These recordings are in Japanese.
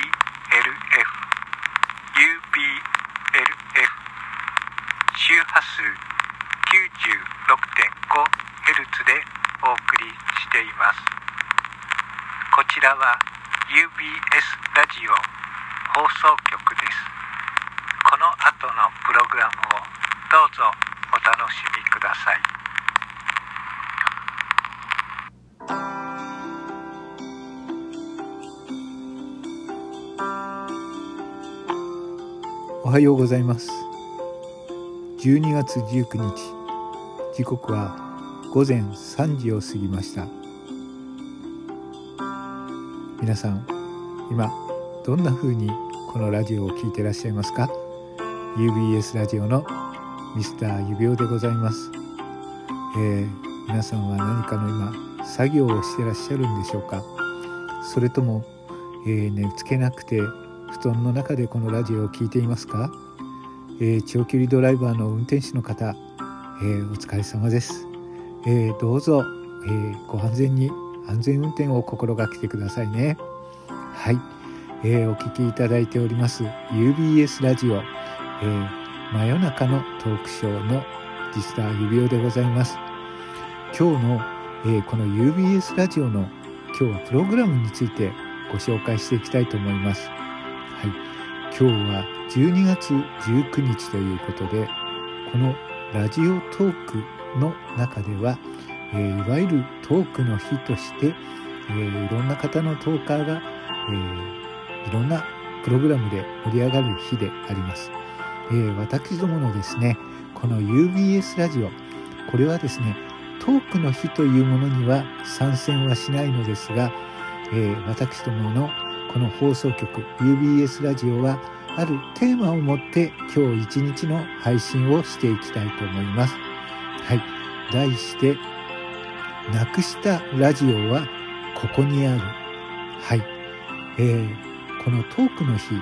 blf。ublf 周波数 96.5Hz でお送りしていますこちらは UBS ラジオ放送局ですこの後のプログラムをどうぞお楽しみくださいおはようございます。12月19日。時刻は午前3時を過ぎました。皆さん今どんな風にこのラジオを聴いてらっしゃいますか？UBS ラジオのミスター指輪でございます、えー、皆さんは何かの今作業をしてらっしゃるんでしょうか？それとも、えー、寝つけなくて布団の中でこのラジオを聴いていますか、えー、長距離ドライバーの運転手の方、えー、お疲れ様です、えー、どうぞ、えご安全に安全運転を心がけてくださいね。はい、えお聞きいただいております UBS ラジオ、え真夜中のトークショーの実スター指輪でございます。今日の、えこの UBS ラジオの今日はプログラムについてご紹介していきたいと思います。はい、今日は12月19日ということでこのラジオトークの中では、えー、いわゆるトークの日として、えー、いろんな方のトーカーが、えー、いろんなプログラムで盛り上がる日であります、えー、私どものですねこの UBS ラジオこれはですねトークの日というものには参戦はしないのですが、えー、私どものこの放送局 UBS ラジオはあるテーマを持って今日一日の配信をしていきたいと思います。はい。題して、なくしたラジオはここにある。はい。えー、このトークの日、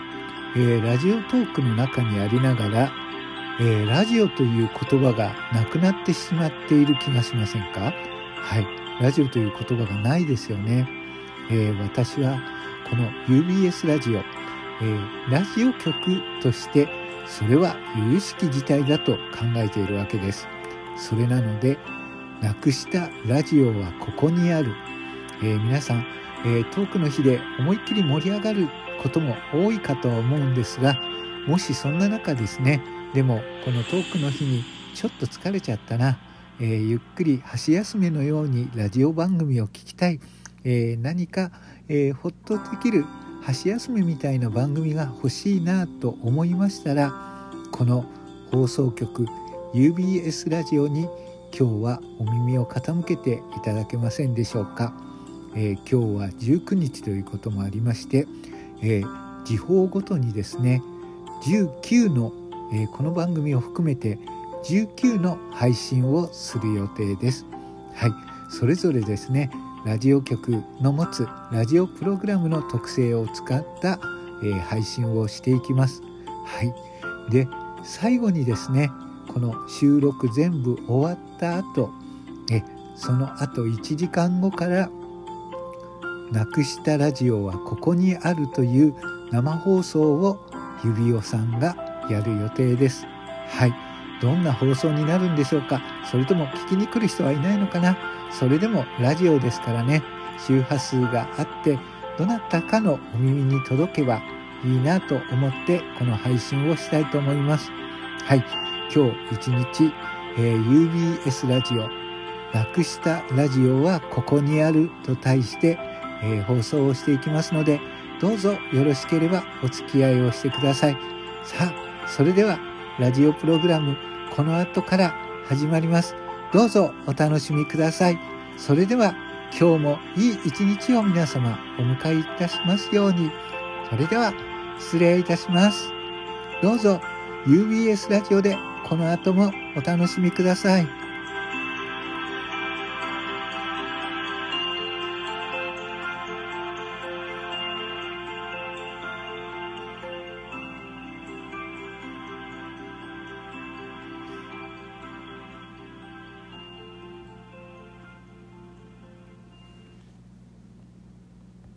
えー、ラジオトークの中にありながら、えー、ラジオという言葉がなくなってしまっている気がしませんか？はい。ラジオという言葉がないですよね。え、私はこの UBS ラジオ、えー、ラジオ局としてそれは有意識自体だと考えているわけです。それなので、なくしたラジオはここにある。えー、皆さん、えー、トークの日で思いっきり盛り上がることも多いかとは思うんですが、もしそんな中ですね、でもこのトークの日にちょっと疲れちゃったな、えー、ゆっくり箸休めのようにラジオ番組を聞きたい、え、何か、えー、ほっとできる箸休めみたいな番組が欲しいなと思いましたらこの放送局 UBS ラジオに今日はお耳を傾けていただけませんでしょうか、えー、今日は19日ということもありまして、えー、時報ごとにですね19の、えー、この番組を含めて19の配信をする予定です。はい、それぞれですねラジオ局の持つラジオプログラムの特性を使った、えー、配信をしていきます。はい。で、最後にですね、この収録全部終わった後、えその後1時間後からなくしたラジオはここにあるという生放送を指輪さんがやる予定です。はい。どんな放送になるんでしょうか？それとも聞きに来る人はいないのかな？それでもラジオですからね、周波数があって、どなたかのお耳に届けばいいなと思ってこの配信をしたいと思います。はい。今日一日、えー、UBS ラジオ、なくしたラジオはここにあると題して、えー、放送をしていきますので、どうぞよろしければお付き合いをしてください。さあ、それではラジオプログラム、この後から始まります。どうぞお楽しみください。それでは今日もいい一日を皆様お迎えいたしますように。それでは失礼いたします。どうぞ UBS ラジオでこの後もお楽しみください。